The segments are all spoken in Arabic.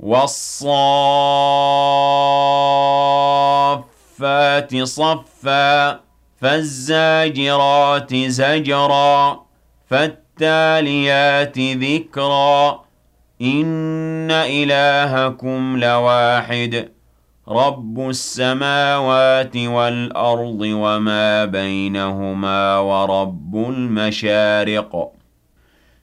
وَالصَّافَّاتِ صَفًّا فَالزَّاجِرَاتِ زَجْرًا فَالتَّالِيَاتِ ذِكْرًا إِنَّ إِلَٰهَكُمْ لَوَاحِدٌ رَبُّ السَّمَاوَاتِ وَالْأَرْضِ وَمَا بَيْنَهُمَا وَرَبُّ الْمَشَارِقِ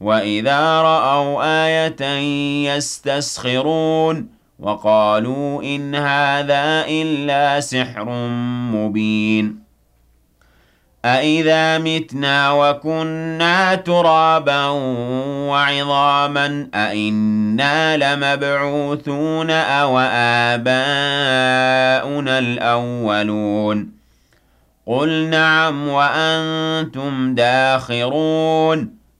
وَإِذَا رَأَوْا آيَةً يَسْتَسْخِرُونَ وَقَالُوا إِنْ هَٰذَا إِلَّا سِحْرٌ مُّبِينٌ أَإِذَا مِتْنَا وَكُنَّا تُرَابًا وَعِظَامًا أَإِنَّا لَمَبْعُوثُونَ أَوَآبَاؤُنَا الْأَوَّلُونَ قُلْ نَعَمْ وَأَنتُمْ دَاخِرُونَ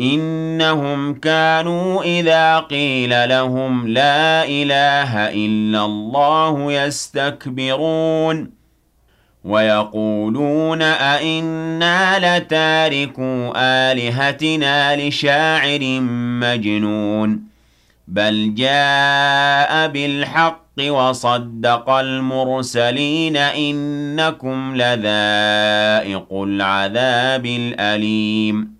إِنَّهُمْ كَانُوا إِذَا قِيلَ لَهُمْ لَا إِلَٰهَ إِلَّا اللَّهُ يَسْتَكْبِرُونَ وَيَقُولُونَ أَإِنَّا لَتَارِكُو آلِهَتِنَا لِشَاعِرٍ مَّجْنُونٍ بَلْ جَاءَ بِالْحَقِّ وَصَدَّقَ الْمُرْسَلِينَ إِنَّكُمْ لَذَائِقُو الْعَذَابِ الْأَلِيمِ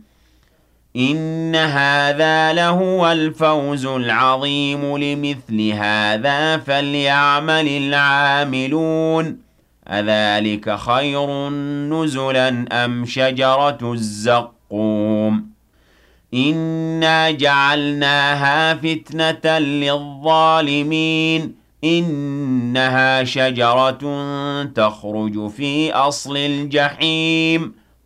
إِنَّ هَٰذَا لَهُوَ الْفَوْزُ الْعَظِيمُ لِمِثْلِ هَٰذَا فَلْيَعْمَلِ الْعَامِلُونَ. أَذَٰلِكَ خَيْرٌ نُّزُلًا أَمْ شَجَرَةُ الزَّقُّومِ؟ إِنَّا جَعَلْنَاهَا فِتْنَةً لِّلظَّالِمِينَ. إِنَّهَا شَجَرَةٌ تَخْرُجُ فِي أَصْلِ الْجَحِيمِ.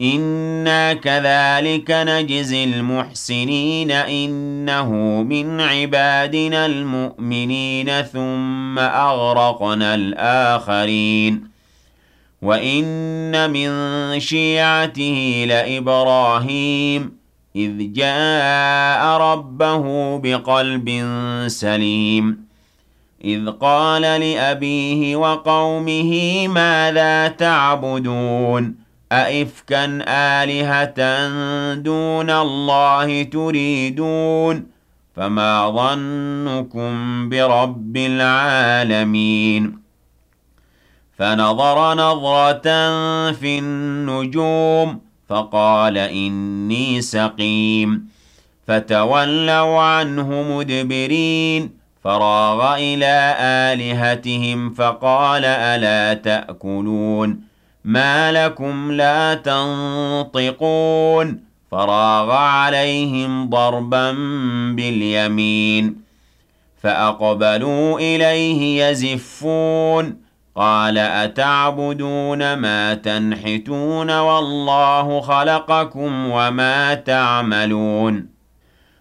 إِنَّا كَذَٰلِكَ نَجْزِي الْمُحْسِنِينَ إِنَّهُ مِنْ عِبَادِنَا الْمُؤْمِنِينَ ثُمَّ أَغْرَقْنَا الْآخَرِينَ وَإِنَّ مِن شِيعَتِهِ لَإِبْرَاهِيمَ إِذْ جَاءَ رَبَّهُ بِقَلْبٍ سَلِيمٍ إِذْ قَالَ لِأَبِيهِ وَقَوْمِهِ مَاذَا تَعْبُدُونَ أَئِفْكًا آلِهَةً دُونَ اللَّهِ تُرِيدُونَ فَمَا ظَنُّكُم بِرَبِّ الْعَالَمِينَ فَنَظَرَ نَظْرَةً فِي النُّجُومِ فَقَالَ إِنِّي سَقِيمٌ فَتَوَلَّوْا عَنْهُ مُدْبِرِينَ فَرَاغَ إِلَىٰ آلِهَتِهِمْ فَقَالَ أَلَا تَأْكُلُونَ مَا لَكُمْ لَا تَنطِقُونَ فَرَاغَ عَلَيْهِمْ ضَرْبًا بِالْيَمِينِ فَأَقْبَلُوا إِلَيْهِ يَزِفُّونَ قَالَ أَتَعْبُدُونَ مَا تَنْحِتُونَ وَاللَّهُ خَلَقَكُمْ وَمَا تَعْمَلُونَ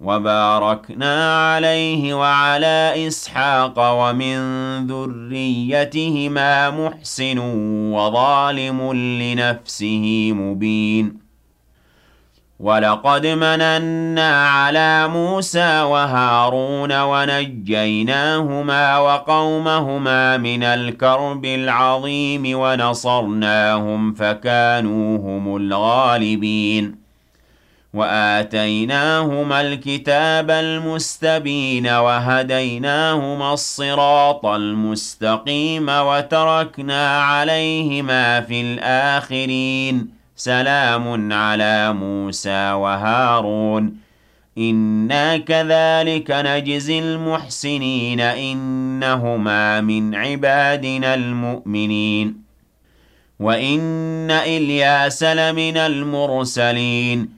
وباركنا عليه وعلى إسحاق ومن ذريتهما محسن وظالم لنفسه مبين. ولقد مننا على موسى وهارون ونجيناهما وقومهما من الكرب العظيم ونصرناهم فكانوا هم الغالبين. وآتيناهما الكتاب المستبين وهديناهما الصراط المستقيم وتركنا عليهما في الآخرين. سلام على موسى وهارون. إنا كذلك نجزي المحسنين. إنهما من عبادنا المؤمنين. وإن إلياس لمن المرسلين.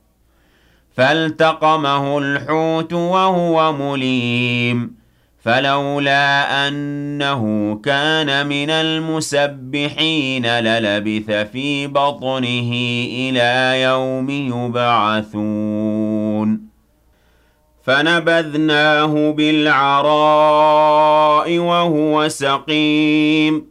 فالتقمه الحوت وهو مليم. فلولا أنه كان من المسبحين للبث في بطنه إلى يوم يبعثون. فنبذناه بالعراء وهو سقيم.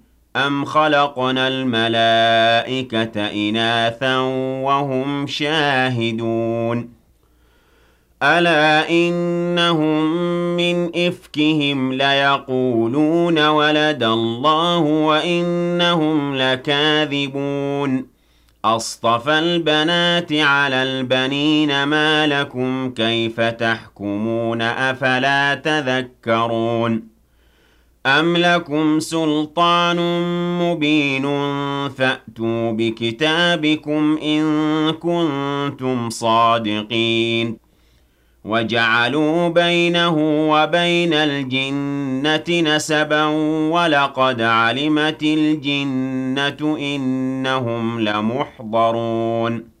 أم خلقنا الملائكة إناثا وهم شاهدون ألا إنهم من إفكهم ليقولون ولد الله وإنهم لكاذبون أصطفى البنات على البنين ما لكم كيف تحكمون أفلا تذكرون أم لكم سلطان مبين فأتوا بكتابكم إن كنتم صادقين وَجَعَلُوا بَيْنَهُ وَبَيْنَ الْجِنَّةِ نَسَبًا وَلَقَدْ عَلِمَتِ الْجِنَّةُ إِنَّهُمْ لَمُحْضَرُونَ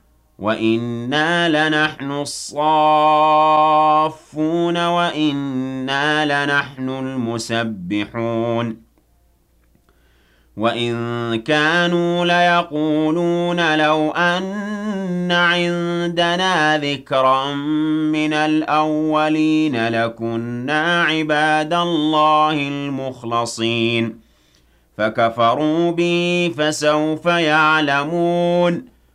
وَإِنَّا لَنَحْنُ الصَّافُّونَ وَإِنَّا لَنَحْنُ الْمُسَبِّحُونَ وَإِن كَانُوا لَيَقُولُونَ لَوْ أَنَّ عِندَنَا ذِكْرًا مِّنَ الْأَوَّلِينَ لَكُنَّا عِبَادَ اللَّهِ الْمُخْلَصِينَ فَكَفَرُوا بِهِ فَسَوْفَ يَعْلَمُونَ